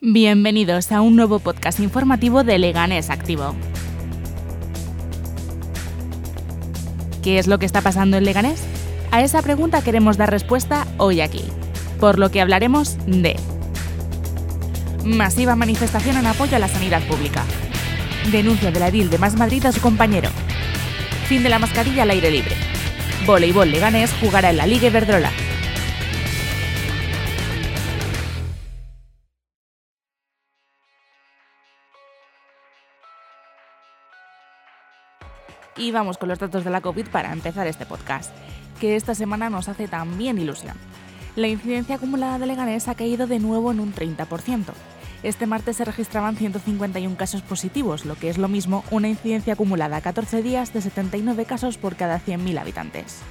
Bienvenidos a un nuevo podcast informativo de Leganés Activo. ¿Qué es lo que está pasando en Leganés? A esa pregunta queremos dar respuesta hoy aquí, por lo que hablaremos de masiva manifestación en apoyo a la sanidad pública, denuncia de la edil de Más Madrid a su compañero, fin de la mascarilla al aire libre, voleibol Leganés jugará en la Liga Iberdrola, Y vamos con los datos de la COVID para empezar este podcast, que esta semana nos hace también ilusión. La incidencia acumulada de Leganés ha caído de nuevo en un 30%. Este martes se registraban 151 casos positivos, lo que es lo mismo una incidencia acumulada a 14 días de 79 casos por cada 100.000 habitantes.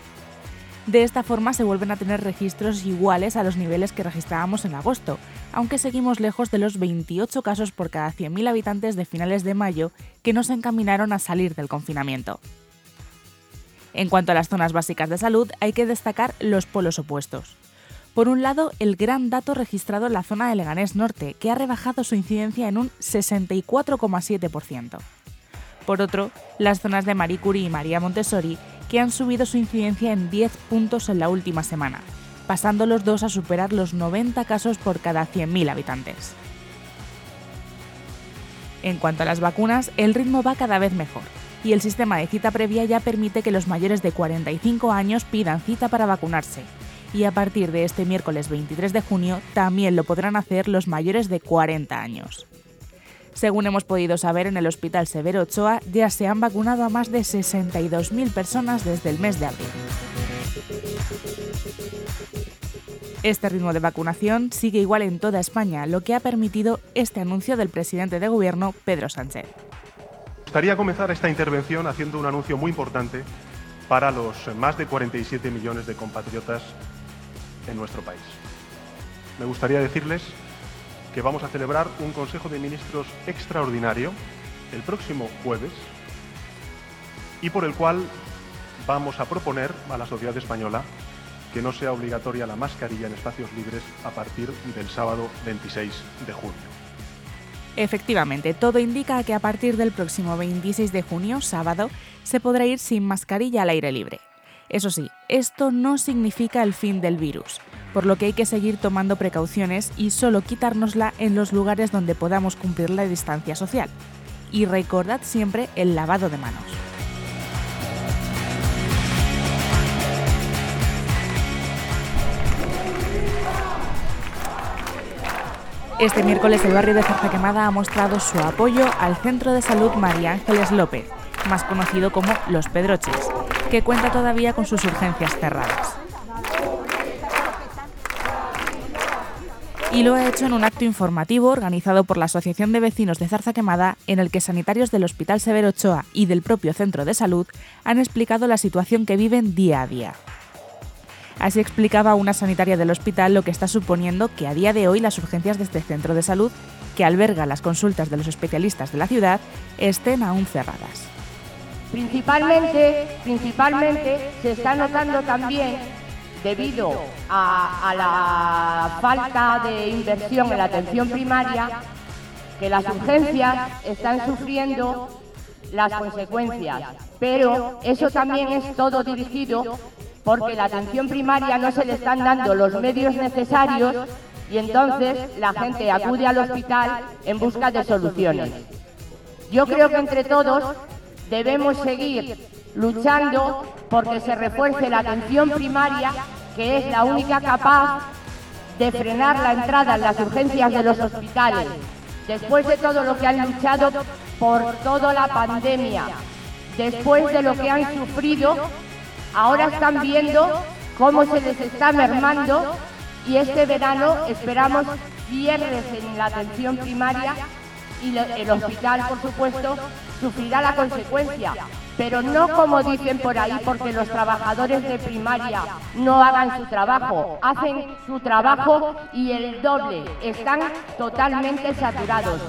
De esta forma se vuelven a tener registros iguales a los niveles que registrábamos en agosto, aunque seguimos lejos de los 28 casos por cada 100.000 habitantes de finales de mayo que nos encaminaron a salir del confinamiento. En cuanto a las zonas básicas de salud, hay que destacar los polos opuestos. Por un lado, el gran dato registrado en la zona de Leganés Norte, que ha rebajado su incidencia en un 64,7%. Por otro, las zonas de Marie Curie y María Montessori, que han subido su incidencia en 10 puntos en la última semana, pasando los dos a superar los 90 casos por cada 100.000 habitantes. En cuanto a las vacunas, el ritmo va cada vez mejor y el sistema de cita previa ya permite que los mayores de 45 años pidan cita para vacunarse. Y a partir de este miércoles 23 de junio también lo podrán hacer los mayores de 40 años. Según hemos podido saber, en el Hospital Severo Ochoa ya se han vacunado a más de 62.000 personas desde el mes de abril. Este ritmo de vacunación sigue igual en toda España, lo que ha permitido este anuncio del presidente de Gobierno, Pedro Sánchez. Me gustaría comenzar esta intervención haciendo un anuncio muy importante para los más de 47 millones de compatriotas en nuestro país. Me gustaría decirles que vamos a celebrar un Consejo de Ministros extraordinario el próximo jueves y por el cual vamos a proponer a la sociedad española que no sea obligatoria la mascarilla en espacios libres a partir del sábado 26 de junio. Efectivamente, todo indica que a partir del próximo 26 de junio, sábado, se podrá ir sin mascarilla al aire libre. Eso sí, esto no significa el fin del virus por lo que hay que seguir tomando precauciones y solo quitárnosla en los lugares donde podamos cumplir la distancia social. Y recordad siempre el lavado de manos. Este miércoles el barrio de Zarza Quemada ha mostrado su apoyo al Centro de Salud María Ángeles López, más conocido como Los Pedroches, que cuenta todavía con sus urgencias cerradas. Y lo ha hecho en un acto informativo organizado por la Asociación de Vecinos de Zarza Quemada, en el que sanitarios del Hospital Severo Ochoa y del propio centro de salud han explicado la situación que viven día a día. Así explicaba una sanitaria del hospital lo que está suponiendo que a día de hoy las urgencias de este centro de salud, que alberga las consultas de los especialistas de la ciudad, estén aún cerradas. Principalmente, principalmente se está notando también debido a, la falta de inversión en la atención primaria, que las urgencias están sufriendo las consecuencias. Pero eso también es todo dirigido porque la atención primaria no se le están dando los medios necesarios y entonces la gente acude al hospital en busca de soluciones. Yo creo que entre todos debemos seguir luchando porque se refuerce la atención primaria, que es la única capaz de frenar la entrada en las urgencias de los hospitales. Después de todo lo que han luchado por toda la pandemia, después de lo que han sufrido, ahora están viendo cómo se les está mermando. y este verano esperamos cierres en la atención primaria y el hospital, por supuesto, sufrirá la consecuencia, pero no como dicen por ahí porque los trabajadores de primaria no hagan su trabajo, hacen su trabajo y el doble, están totalmente saturados.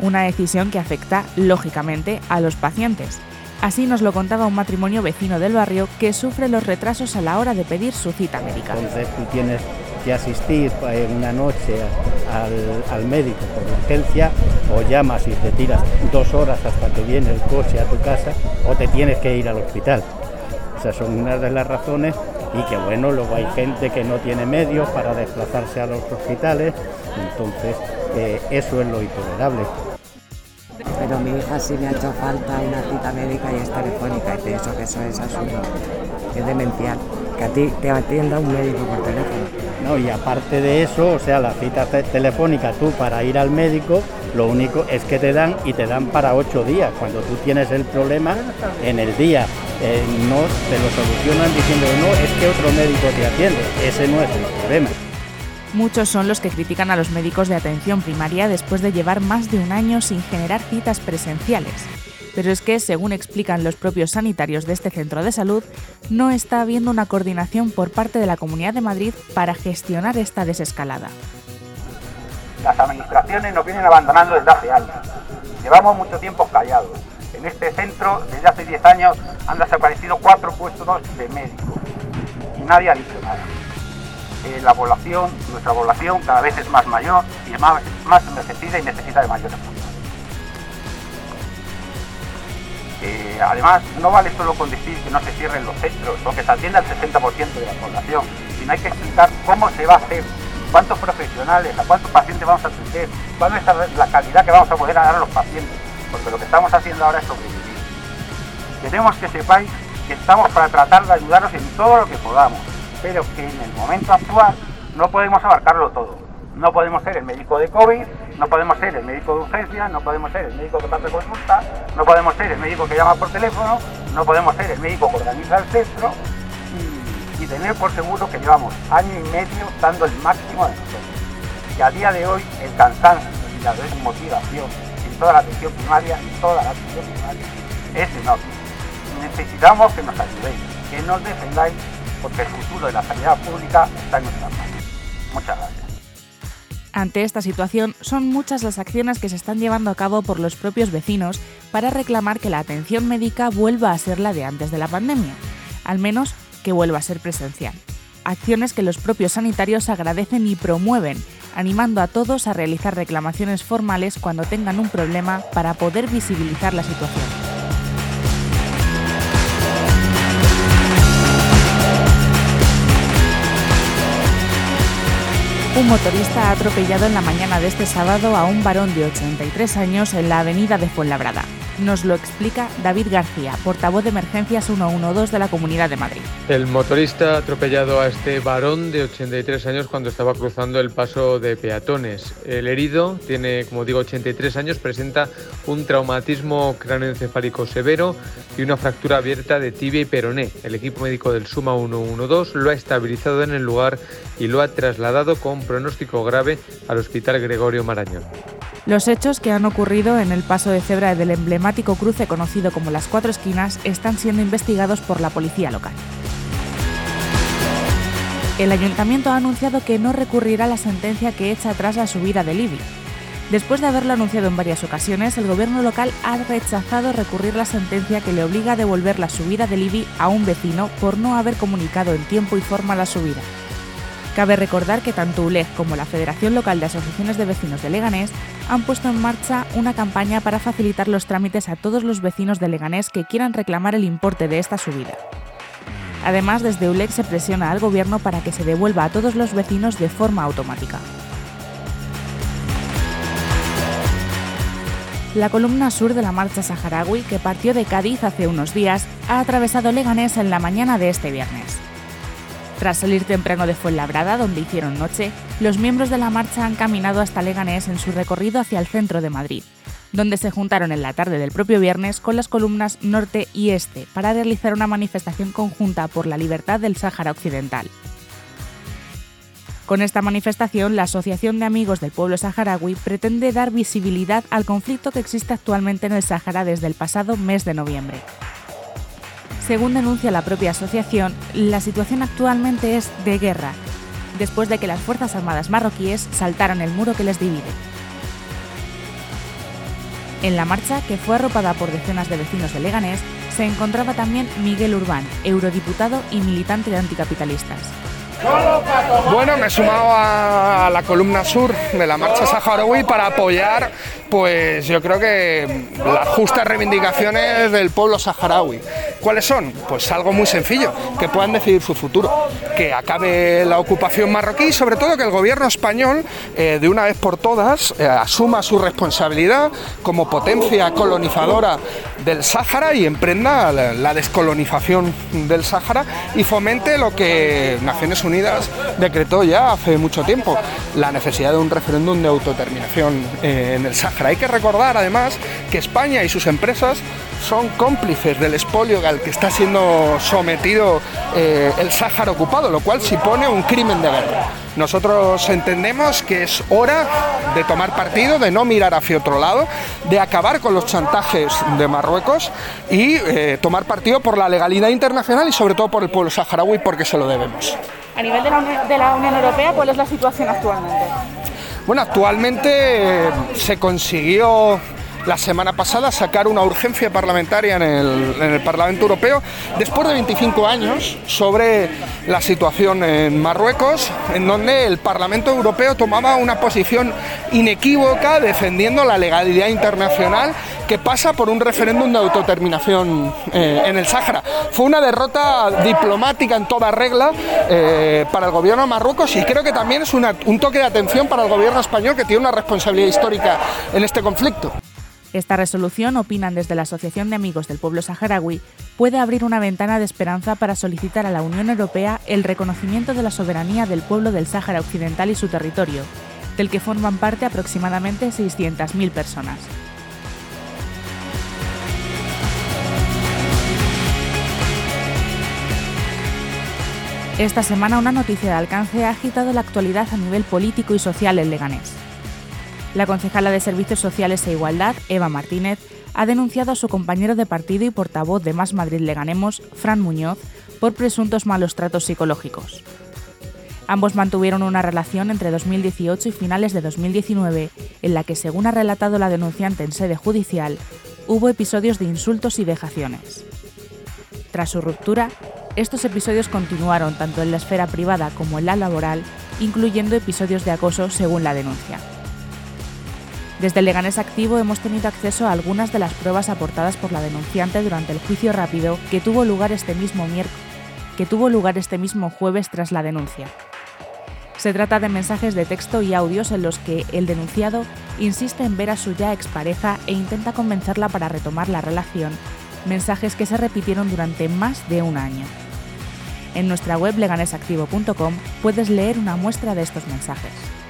Una decisión que afecta, lógicamente, a los pacientes. Así nos lo contaba un matrimonio vecino del barrio que sufre los retrasos a la hora de pedir su cita médica. Entonces tú tienes que asistir una noche al, médico por urgencia, o llamas y te tiras dos horas hasta que viene el coche a tu casa, o te tienes que ir al hospital. Esas son una de las razones y que bueno, luego hay gente que no tiene medios para desplazarse a los hospitales, entonces eh, eso es lo intolerable. Pero mi hija sí me ha hecho falta una cita médica y es telefónica y pienso que eso es absurdo, es demencial, que a ti te atienda un médico por teléfono. No, y aparte de eso, o sea, la cita telefónica tú para ir al médico, lo único es que te dan y te dan para ocho días. Cuando tú tienes el problema en el día, eh, no te lo solucionan diciendo no, es que otro médico te atiende. Ese no es el problema. Muchos son los que critican a los médicos de atención primaria después de llevar más de un año sin generar citas presenciales. Pero es que, según explican los propios sanitarios de este centro de salud, no está habiendo una coordinación por parte de la Comunidad de Madrid para gestionar esta desescalada. Las administraciones nos vienen abandonando desde hace años. Llevamos mucho tiempo callados. En este centro, desde hace 10 años, han desaparecido cuatro puestos de médicos y nadie ha dicho nada. Eh, la población, nuestra población cada vez es más mayor y es más, más necesita y necesita de mayores. Eh, además, no vale solo con decir que no se cierren los centros o que se atienda al 60% de la población, sino hay que explicar cómo se va a hacer, cuántos profesionales, a cuántos pacientes vamos a atender, cuál es la calidad que vamos a poder dar a los pacientes, porque lo que estamos haciendo ahora es sobrevivir. Queremos que sepáis que estamos para tratar de ayudaros en todo lo que podamos, pero que en el momento actual no podemos abarcarlo todo. No podemos ser el médico de COVID, no podemos ser el médico de urgencia, no podemos ser el médico que pasa consulta, no podemos ser el médico que llama por teléfono, no podemos ser el médico que organiza el centro y, tener por seguro que llevamos año y medio dando el máximo de nosotros. Y a día de hoy el cansancio y la desmotivación en toda la atención primaria, en toda la atención primaria, es enorme. Necesitamos que nos ayudéis, que nos defendáis porque el futuro de la sanidad pública está en nuestras manos. Muchas gracias. Ante esta situación, son muchas las acciones que se están llevando a cabo por los propios vecinos para reclamar que la atención médica vuelva a ser la de antes de la pandemia, al menos que vuelva a ser presencial. Acciones que los propios sanitarios agradecen y promueven, animando a todos a realizar reclamaciones formales cuando tengan un problema para poder visibilizar la situación. Un motorista ha atropellado en la mañana de este sábado a un varón de 83 años en la avenida de Fuenlabrada. Nos lo explica David García, portavoz de Emergencias 112 de la Comunidad de Madrid. El motorista ha atropellado a este varón de 83 años cuando estaba cruzando el paso de peatones. El herido tiene, como digo, 83 años, presenta un traumatismo cráneoencefálico severo y una fractura abierta de tibia y peroné. El equipo médico del Suma 112 lo ha estabilizado en el lugar y lo ha trasladado con pronóstico grave al Hospital Gregorio Marañón. Los hechos que han ocurrido en el paso de cebra del emblemático cruce conocido como Las Cuatro Esquinas están siendo investigados por la policía local. El ayuntamiento ha anunciado que no recurrirá la sentencia que echa atrás la subida del IBI. Después de haberlo anunciado en varias ocasiones, el gobierno local ha rechazado recurrir la sentencia que le obliga a devolver la subida del IBI a un vecino por no haber comunicado en tiempo y forma la subida. Cabe recordar que tanto ULEG como la Federación Local de Asociaciones de Vecinos de Leganés han puesto en marcha una campaña para facilitar los trámites a todos los vecinos de Leganés que quieran reclamar el importe de esta subida. Además, desde ULEG se presiona al Gobierno para que se devuelva a todos los vecinos de forma automática. La columna sur de la marcha saharaui, que partió de Cádiz hace unos días, ha atravesado Leganés en la mañana de este viernes. Tras salir temprano de Fuenlabrada, donde hicieron noche, los miembros de la marcha han caminado hasta Leganés en su recorrido hacia el centro de Madrid, donde se juntaron en la tarde del propio viernes con las columnas norte y este para realizar una manifestación conjunta por la libertad del Sáhara Occidental. Con esta manifestación, la Asociación de Amigos del Pueblo Saharaui pretende dar visibilidad al conflicto que existe actualmente en el Sáhara desde el pasado mes de noviembre. Según denuncia la propia asociación, la situación actualmente es de guerra, después de que las Fuerzas Armadas marroquíes saltaran el muro que les divide. En la marcha, que fue arropada por decenas de vecinos de Leganés, se encontraba también Miguel Urbán, eurodiputado y militante de anticapitalistas. Bueno, me he sumado a la columna sur de la marcha saharaui para apoyar, pues yo creo que las justas reivindicaciones del pueblo saharaui. ¿Cuáles son? Pues algo muy sencillo, que puedan decidir su futuro, que acabe la ocupación marroquí y sobre todo que el gobierno español eh, de una vez por todas eh, asuma su responsabilidad como potencia colonizadora del Sáhara y emprenda la, descolonización del Sáhara y fomente lo que Naciones Unidas decretó ya hace mucho tiempo, la necesidad de un referéndum de autodeterminación eh, en el Sáhara. Hay que recordar además que España y sus empresas son cómplices del expolio al que está siendo sometido eh, el Sáhara ocupado, lo cual supone un crimen de guerra. Nosotros entendemos que es hora de tomar partido, de no mirar hacia otro lado, de acabar con los chantajes de Marruecos y eh, tomar partido por la legalidad internacional y sobre todo por el pueblo saharaui porque se lo debemos. A nivel de la, Uni- de la Unión Europea, ¿cuál es la situación actualmente? Bueno, actualmente se consiguió la semana pasada sacar una urgencia parlamentaria en el, en el Parlamento Europeo después de 25 años sobre la situación en Marruecos, en donde el Parlamento Europeo tomaba una posición inequívoca defendiendo la legalidad internacional que pasa por un referéndum de autodeterminación eh, en el Sáhara. Fue una derrota diplomática en toda regla eh, para el gobierno de Marruecos y creo que también es un toque de atención para el gobierno español que tiene una responsabilidad histórica en este conflicto. Esta resolución, opinan desde la Asociación de Amigos del Pueblo Saharaui, puede abrir una ventana de esperanza para solicitar a la Unión Europea el reconocimiento de la soberanía del pueblo del Sáhara Occidental y su territorio, del que forman parte aproximadamente 600.000 personas. Esta semana una noticia de alcance ha agitado la actualidad a nivel político y social en Leganés. La concejala de Servicios Sociales e Igualdad, Eva Martínez, ha denunciado a su compañero de partido y portavoz de Más Madrid Leganemos, Fran Muñoz, por presuntos malos tratos psicológicos. Ambos mantuvieron una relación entre 2018 y finales de 2019, en la que, según ha relatado la denunciante en sede judicial, hubo episodios de insultos y vejaciones. Tras su ruptura, estos episodios continuaron tanto en la esfera privada como en la laboral, incluyendo episodios de acoso según la denuncia. Desde Leganés Activo hemos tenido acceso a algunas de las pruebas aportadas por la denunciante durante el juicio rápido que tuvo lugar este mismo miércoles que tuvo lugar este mismo jueves tras la denuncia. Se trata de mensajes de texto y audios en los que el denunciado insiste en ver a su ya expareja e intenta convencerla para retomar la relación, mensajes que se repitieron durante más de un año. En nuestra web leganesactivo.com puedes leer una muestra de estos mensajes.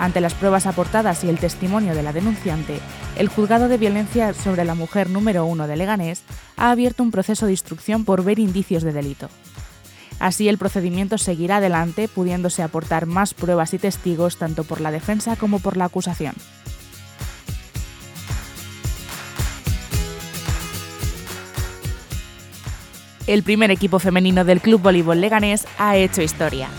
Ante las pruebas aportadas y el testimonio de la denunciante, el Juzgado de Violencia sobre la Mujer número 1 de Leganés ha abierto un proceso de instrucción por ver indicios de delito. Así el procedimiento seguirá adelante, pudiéndose aportar más pruebas y testigos tanto por la defensa como por la acusación. El primer equipo femenino del Club Voleibol Leganés ha hecho historia.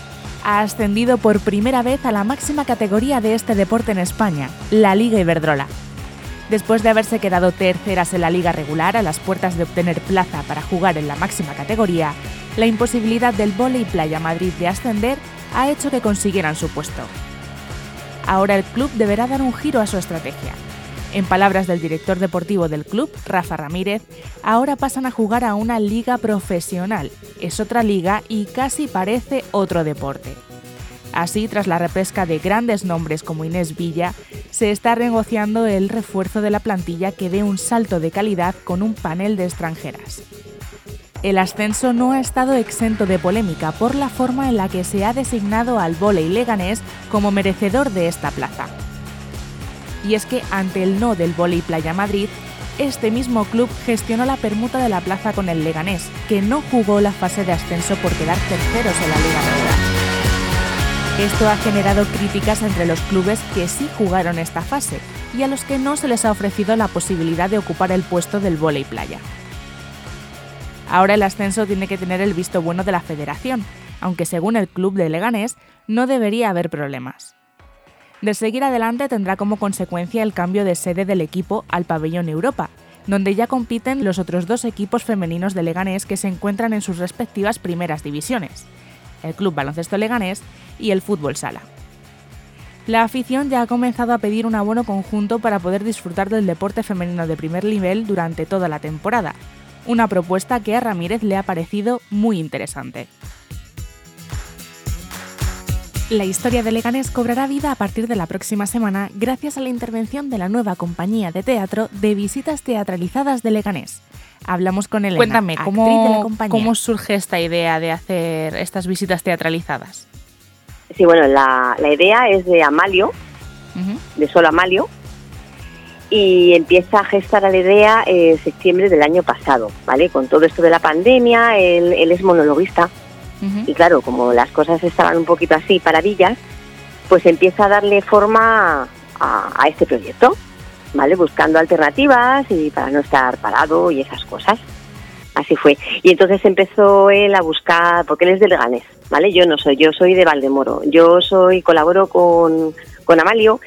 Ha ascendido por primera vez a la máxima categoría de este deporte en España, la Liga Iberdrola. Después de haberse quedado terceras en la liga regular a las puertas de obtener plaza para jugar en la máxima categoría, la imposibilidad del Voley Playa Madrid de ascender ha hecho que consiguieran su puesto. Ahora el club deberá dar un giro a su estrategia. En palabras del director deportivo del club, Rafa Ramírez, ahora pasan a jugar a una liga profesional. Es otra liga y casi parece otro deporte. Así, tras la repesca de grandes nombres como Inés Villa, se está negociando el refuerzo de la plantilla que dé un salto de calidad con un panel de extranjeras. El ascenso no ha estado exento de polémica por la forma en la que se ha designado al volei leganés como merecedor de esta plaza. Y es que ante el no del volei Playa Madrid, este mismo club gestionó la permuta de la plaza con el Leganés, que no jugó la fase de ascenso por quedar terceros en la liga regular. Esto ha generado críticas entre los clubes que sí jugaron esta fase y a los que no se les ha ofrecido la posibilidad de ocupar el puesto del volei playa. Ahora el ascenso tiene que tener el visto bueno de la federación, aunque según el club de Leganés no debería haber problemas. De seguir adelante tendrá como consecuencia el cambio de sede del equipo al pabellón Europa, donde ya compiten los otros dos equipos femeninos de Leganés que se encuentran en sus respectivas primeras divisiones, el Club Baloncesto Leganés y el Fútbol Sala. La afición ya ha comenzado a pedir un abono conjunto para poder disfrutar del deporte femenino de primer nivel durante toda la temporada, una propuesta que a Ramírez le ha parecido muy interesante. La historia de Leganés cobrará vida a partir de la próxima semana gracias a la intervención de la nueva compañía de teatro de visitas teatralizadas de Leganés. Hablamos con Elena, Cuéntame, actriz ¿cómo, de la compañía. ¿cómo surge esta idea de hacer estas visitas teatralizadas? Sí, bueno, la, la idea es de Amalio, de solo Amalio, y empieza a gestar la idea en septiembre del año pasado, ¿vale? Con todo esto de la pandemia, él, él es monologuista, Y claro, como las cosas estaban un poquito así, paradillas, pues empieza a darle forma a, a este proyecto, ¿vale? Buscando alternativas y para no estar parado y esas cosas. Así fue. Y entonces empezó él a buscar, porque él es de Leganés, ¿vale? Yo no soy, yo soy de Valdemoro. Yo soy, colaboro con, con Amalio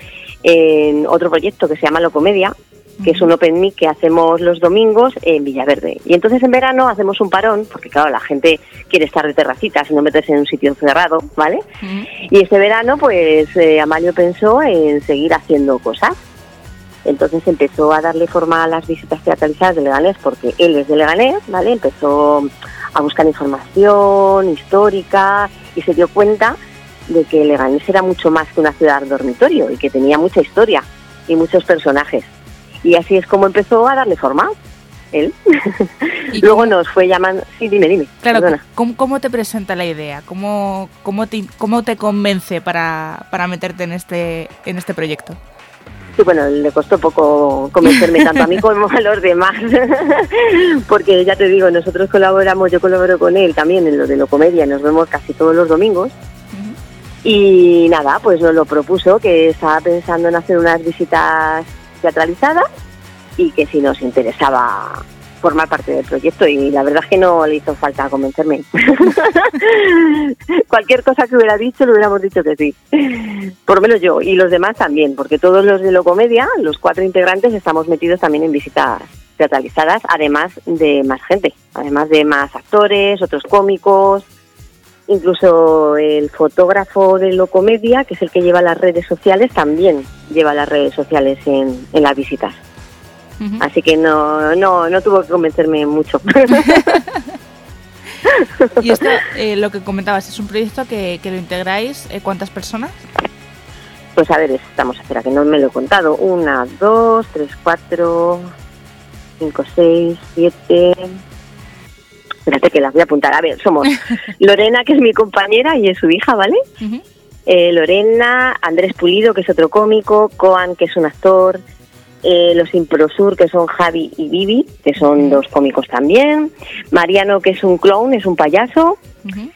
en otro proyecto que se llama Locomedia, que es un Open Mic que hacemos los domingos en Villaverde. Y entonces en verano hacemos un parón, porque claro, la gente quiere estar de terracitas y no meterse en un sitio cerrado, ¿vale? Y este verano, pues eh, Amalio pensó en seguir haciendo cosas. Entonces empezó a darle forma a las visitas teatralizadas de Leganés, porque él es de Leganés, ¿vale? Empezó a buscar información histórica y se dio cuenta de que Leganés era mucho más que una ciudad dormitorio y que tenía mucha historia y muchos personajes. Y así es como empezó a darle forma él. ¿Y Luego cómo- nos fue llamando... Sí, dime, dime. Claro. ¿cómo, cómo te presenta la idea? ¿Cómo, cómo, te, cómo te convence para, para meterte en este, en este proyecto? Sí, bueno, le costó poco convencerme tanto a mí como a los demás, porque ya te digo, nosotros colaboramos, yo colaboro con él también en lo de Locomedia, nos vemos casi todos los domingos. Y nada, pues nos lo propuso, que estaba pensando en hacer unas visitas teatralizadas y que si nos interesaba formar parte del proyecto y la verdad es que no le hizo falta convencerme. Cualquier cosa que hubiera dicho le hubiéramos dicho que sí. Por lo menos yo y los demás también, porque todos los de Locomedia, los cuatro integrantes, estamos metidos también en visitas teatralizadas, además de más gente, además de más actores, otros cómicos, incluso el fotógrafo de Locomedia, que es el que lleva las redes sociales, también lleva las redes sociales en, en las visitas. Así que no, no, no tuvo que convencerme mucho. Y esto, eh, lo que comentabas, es un proyecto que, que lo integráis, eh, ¿cuántas personas? Pues a ver, estamos, espera, que no me lo he contado. Una, dos, tres, cuatro, cinco, seis, siete. Espérate que las voy a apuntar. A ver, somos Lorena, que es mi compañera y es su hija, ¿vale? Eh, Lorena, Andrés Pulido, que es otro cómico, Coan, que es un actor, eh, los Improsur, que son Javi y Vivi, que son dos cómicos también, Mariano, que es un clown, es un payaso, Ujú.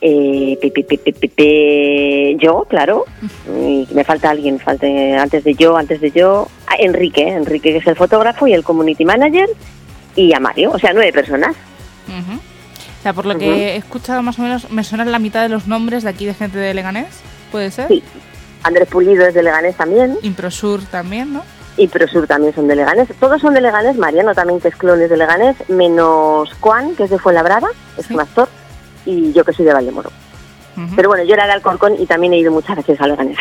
eh, pe- pe- pe- yo, claro, y me falta alguien, falta antes de yo, antes de yo, ah, Enrique, Enrique que es el fotógrafo y el community manager, y a Mario, o sea, nueve personas. O sea, por lo que he escuchado más o menos, me suenan la mitad de los nombres de aquí de gente de Leganés, ¿puede ser? Sí. Andrés Pulido es de Leganés también, Improsur también, ¿no? Y Prosur también son de Leganés. Todos son de Leganés, Mariano también que es clon de Leganés, menos Juan, que es de Fuenlabrada, es Sí. un actor, y yo que soy de Valdemoro. Ujú. Pero bueno, yo era de Alcorcón y también he ido muchas veces a Leganés.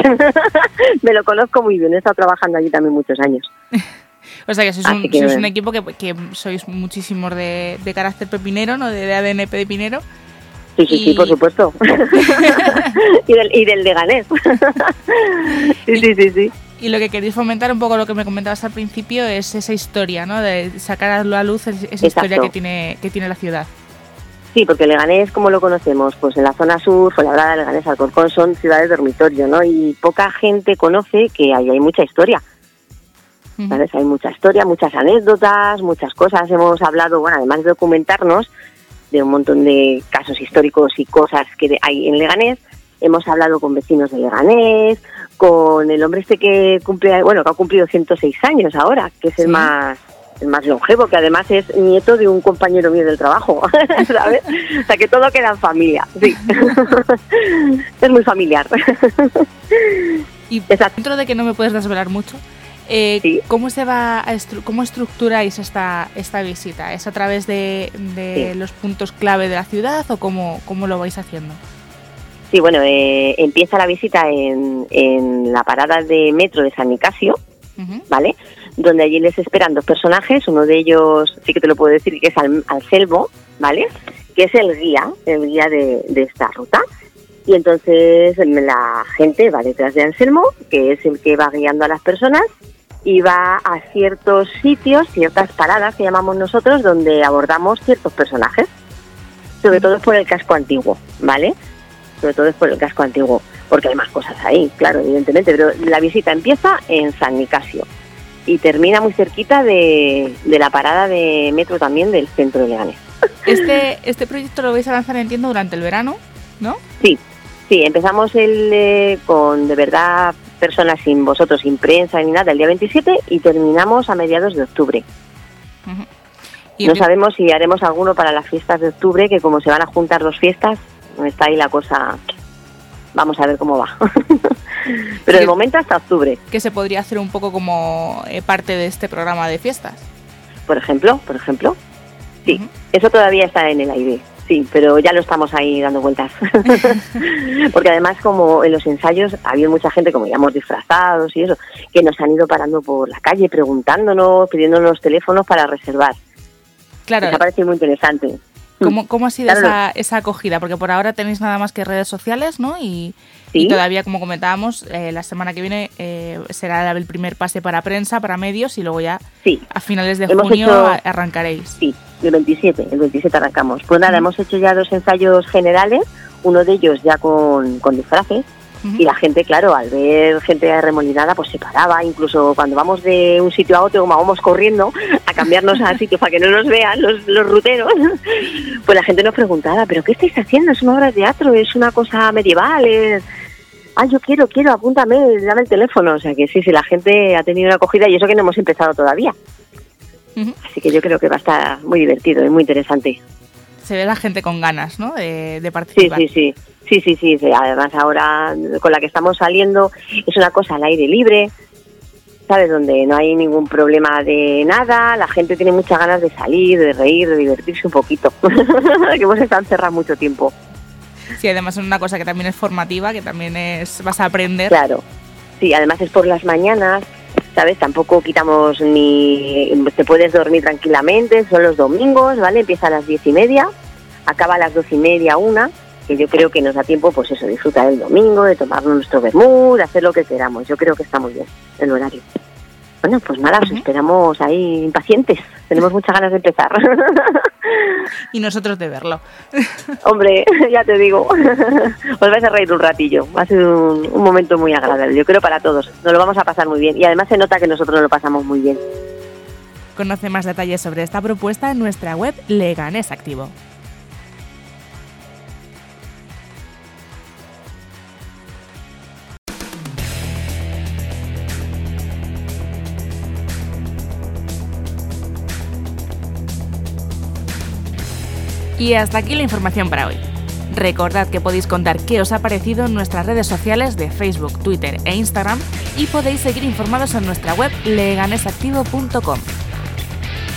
Me lo conozco muy bien, he estado trabajando allí también muchos años. O sea, que sois, un, que sois un equipo que, que sois muchísimos de, de carácter pepinero, ¿no? De, de ADN pepinero. Sí, sí, sí, por supuesto. y, del, y del Leganés. sí, sí, sí, sí. Y lo que queréis fomentar, un poco lo que me comentabas al principio, es esa historia, ¿no? De sacar a la luz es- esa historia que tiene, que tiene la ciudad. Sí, porque Leganés, como lo conocemos, pues en la zona sur, Fuenlabrada, Leganés, Alcorcón son ciudades dormitorio, ¿no? Y poca gente conoce que ahí hay mucha historia. Ujú. ¿sabes? Hay mucha historia, muchas anécdotas, muchas cosas. Hemos hablado, bueno, además de documentarnos de un montón de casos históricos y cosas que hay en Leganés, hemos hablado con vecinos de Leganés, con el hombre este que cumple, bueno, que ha cumplido 106 años ahora, que es el Sí. más el más longevo, que además es nieto de un compañero mío del trabajo, ¿sabes? O sea, que todo queda en familia, sí. es muy familiar. Y Exacto. dentro de que no me puedes desvelar mucho, eh, Sí. ¿cómo se va a estru- cómo estructuráis esta, esta visita? ¿Es a través de, de Sí. los puntos clave de la ciudad o cómo, cómo lo vais haciendo? Sí, bueno, eh, empieza la visita en, en la parada de metro de San Nicasio, ¿vale? Donde allí les esperan dos personajes, uno de ellos sí que te lo puedo decir que es Al- Anselmo, ¿vale? Que es el guía, el guía de, de esta ruta. Y entonces la gente va detrás de Anselmo, que es el que va guiando a las personas, y va a ciertos sitios, ciertas paradas que llamamos nosotros, donde abordamos ciertos personajes. Sobre todo por el casco antiguo, ¿vale? Sobre todo es por el casco antiguo, porque hay más cosas ahí, claro, evidentemente. Pero la visita empieza en San Nicasio y termina muy cerquita de, de la parada de metro también del centro de Leganés. Este, este proyecto lo vais a lanzar, entiendo, durante el verano, ¿no? Sí, sí, empezamos el, eh, con de verdad personas sin vosotros, sin prensa ni nada, el día 27 y terminamos a mediados de octubre. No sabemos si haremos alguno para las fiestas de octubre, que como se van a juntar dos fiestas, está ahí la cosa. Vamos a ver cómo va. Pero de Sí. momento hasta octubre, que se podría hacer un poco como eh, parte de este programa de fiestas. por ejemplo, por ejemplo. Sí, eso todavía está en el aire. Sí, pero ya lo estamos ahí dando vueltas. Porque además, como en los ensayos ha habido mucha gente, como íbamos disfrazados y eso, que nos han ido parando por la calle preguntándonos, pidiéndonos teléfonos para reservar. Claro, Nos ha parecido muy interesante. ¿Cómo, cómo ha sido Claro. esa, esa acogida? Porque por ahora tenéis nada más que redes sociales, ¿no? Y, Sí. y todavía, como comentábamos, eh, la semana que viene eh, será el primer pase para prensa, para medios, y luego ya Sí. a finales de Hemos junio hecho- arrancaréis. Sí, el 27, el 27 arrancamos. Pues nada, hemos hecho ya dos ensayos generales, uno de ellos ya con, con disfraces, y la gente, claro, al ver gente arremolinada, pues se paraba, incluso cuando vamos de un sitio a otro, como vamos corriendo, a cambiarnos a sitio para que no nos vean los, los ruteros, pues la gente nos preguntaba, ¿pero qué estáis haciendo? ¿Es una obra de teatro? ¿Es una cosa medieval? ¿Es... Ah, yo quiero, quiero, apúntame, dame el teléfono. O sea que sí, sí, la gente ha tenido una acogida y eso que no hemos empezado todavía. Así que yo creo que va a estar muy divertido y muy interesante. Se ve la gente con ganas, ¿no? De, de Sí, participar. sí, sí. Sí, sí, sí, sí. Además ahora con la que estamos saliendo es una cosa al aire libre, ¿sabes? Donde no hay ningún problema de nada, la gente tiene muchas ganas de salir, de reír, de divertirse un poquito. que hemos estado encerrados mucho tiempo. Sí, además es una cosa que también es formativa, que también es vas a aprender. Claro. Sí, además es por las mañanas, ¿sabes? Tampoco quitamos ni... Te puedes dormir tranquilamente, son los domingos, ¿vale? Empieza a las diez y media, acaba a las doce y media, una, que yo creo que nos da tiempo, pues eso, disfrutar el domingo, de tomarnos nuestro vermut, hacer lo que queramos. Yo creo que está muy bien el horario. Bueno, pues nada, os esperamos ahí impacientes. Tenemos muchas ganas de empezar. Y nosotros de verlo. Hombre, ya te digo, os vais a reír un ratillo. Va a ser un, un momento muy agradable, yo creo para todos. Nos lo vamos a pasar muy bien y además se nota que nosotros nos lo pasamos muy bien. Conoce más detalles sobre esta propuesta en nuestra web Leganés Activo. Y hasta aquí la información para hoy. Recordad que podéis contar qué os ha parecido en nuestras redes sociales de Facebook, Twitter e Instagram y podéis seguir informados en nuestra web leganesactivo.com.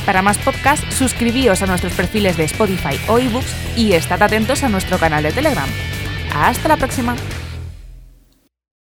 Para más podcasts, suscribíos a nuestros perfiles de Spotify o eBooks y estad atentos a nuestro canal de Telegram. ¡Hasta la próxima!